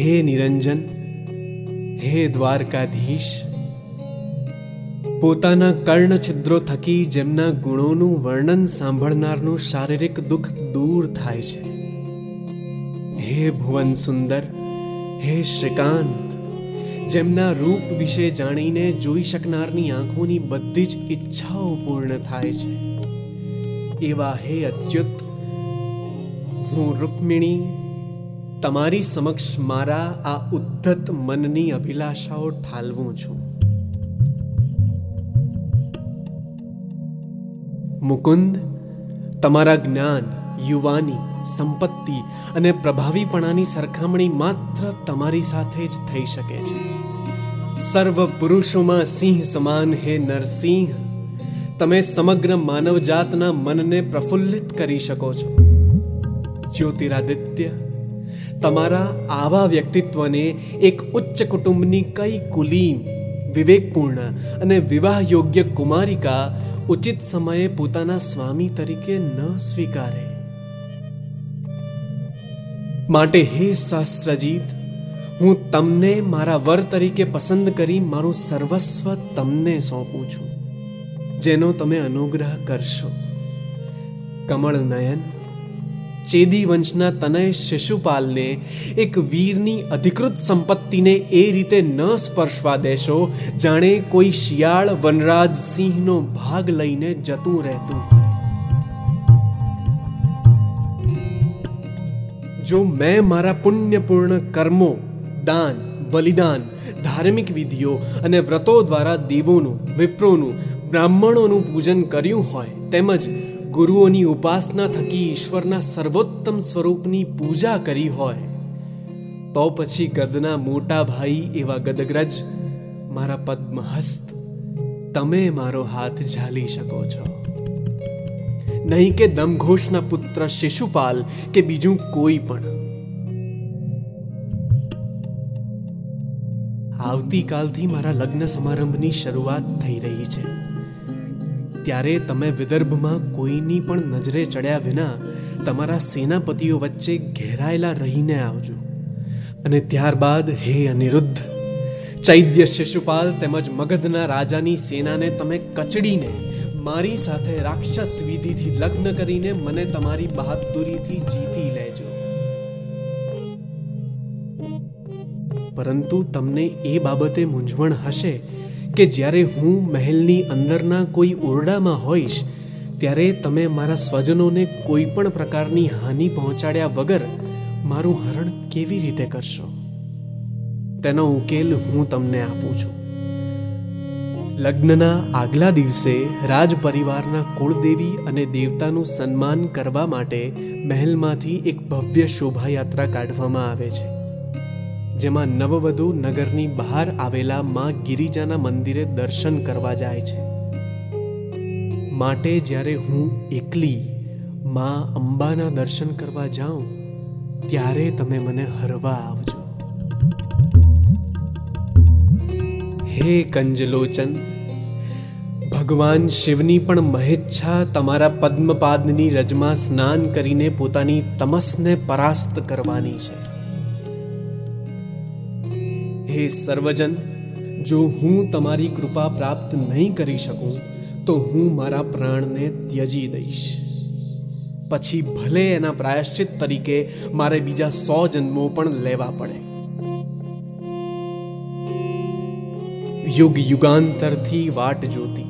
હે નિરંજન, હે દ્વારકાધીશ, પોતાના કર્ણ છિદ્રો થકી જેમના ગુણોનું વર્ણન સાંભળનારનું શારીરિક દુઃખ દૂર થાય છે. હે ભુવન સુંદર, હે શ્રીકાંત, જેમના રૂપ વિશે જાણીને જોઈ શકનારની આંખોની બધી જ ઈચ્છાઓ પૂર્ણ થાય છે. એવા હે અચ્યુત, હું રૂકમિણી તમારી સમક્ષ મારા આ ઉદ્ધત મનની અભિલાષાઓ ઠાલવું છું. મુકુંદ, તમારા જ્ઞાન, યુવાની, સંપત્તિ અને પ્રભાવીપણાની સરખામણી માત્ર તમારી સાથે જ થઈ શકે છે. સર્વ પુરુષોમાં સિંહ સમાન હે નરસિંહ. તમે સમગ્ર માનવજાતના મનને પ્રફુલ્લિત કરી શકો છો. જ્યોતિરાદિત્ય તમારા આવા વ્યક્તિત્વને એક ઉચ્ચ કુટુંબની કઈ કુલીન, વિવેકપૂર્ણ અને વિવાહ યોગ્ય કુમારિકા ઉચિત સમયે પોતાના સ્વામી તરીકે ન સ્વીકારે. માટે હે શાસ્ત્રજીત, હું તમને મારા વર તરીકે પસંદ કરી મારું સર્વસ્વ તમને સોંપું છું, જેનો તમે અનુગ્રહ કરશો. કમળ નયન ચેદી વંશના તનય શિશુપાલને એક વીરની અધિકૃત સંપત્તિને એ રીતે ન સ્પર્શવા દેશો, જાણે કોઈ શિયાળ વનરાજ સિંહનો ભાગ લઈને જતું રહેતું જો મેં મારા પુણ્યપૂર્ણ કર્મો, દાન, બલિદાન, ધાર્મિક વિધિઓ અને વ્રતો દ્વારા દેવોનું, વિપ્રોનું, બ્રાહ્મણોનું પૂજન કર્યું હોય, તેમજ ગુરુઓની ઉપાસના થકી ઈશ્વરના સર્વોત્તમ સ્વરૂપની પૂજા કરી હોય, તો પછી ગદના મોટા ભાઈ એવા ગદગ્રજ, મારા પદ્મહસ્ત, તમે મારો હાથ ઝાલી શકો છો. નહીં કે દમઘોષના પુત્ર શિશુપાલ કે બીજું કોઈ પણ. આવતીકાલથી મારા લગ્ન સમારંભની શરૂઆત થઈ રહી છે. ત્યારે તમે વિદર્ભમાં કોઈની પણ નજરે ચડ્યા વિના તમારા સેનાપતિઓ વચ્ચે ઘેરાયેલા રહીને આવજો. અને ત્યારબાદ હે અનિરુદ્ધ, ચૈદ્ય શિશુપાલ તેમજ મગધના રાજાની સેનાને તમે કચડીને મારી સાથે રાક્ષસ વિધિથી લગ્ન કરીને મને તમારી બહાદુરીથી જીતી લેજો. પરંતુ તમને એ બાબતે મૂંઝવણ હશે કે જ્યારે હું મહેલની અંદરના કોઈ ઓરડામાં હોઈશ, ત્યારે તમે મારા સ્વજનોને કોઈ પણ પ્રકારની હાનિ પહોંચાડ્યા વગર મારું હરણ કેવી રીતે કરશો? તેનો ઉકેલ હું તમને આપું છું. લગ્નના આગલા દિવસે રાજ પરિવારના કુળદેવી અને દેવતાનું સન્માન કરવા માટે મહેલમાંથી એક ભવ્ય શોભાયાત્રા કાઢવામાં આવે છે. જેમાં નવવધુ નગરની બહાર આવેલા માં ગિરિજાના મંદિરે દર્શન કરવા જાય છે. માટે જ્યારે હું એકલી માં અંબાના દર્શન કરવા જાઉં, ત્યારે તમે મને હરવા આવજો. હે કંજલોચન, ભગવાન શિવની પણ મહેચ્છા તમારા પદ્મપાદની રજમાં સ્નાન કરીને પોતાની તમસને પરાસ્ત કરવાની છે. હે સર્વજન, જો હું તમારી કૃપા પ્રાપ્ત નહીં કરી શકું, તો હું મારા પ્રાણને ત્યજી દઈશ. પછી ભલે એના પ્રાયશ્ચિત તરીકે મારે બીજા સો જન્મો પણ લેવા પડે. યુગ યુગાંતરથી વાટ જોતી,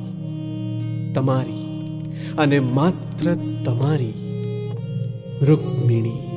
તમારી અને માત્ર તમારી રૂકમિણી.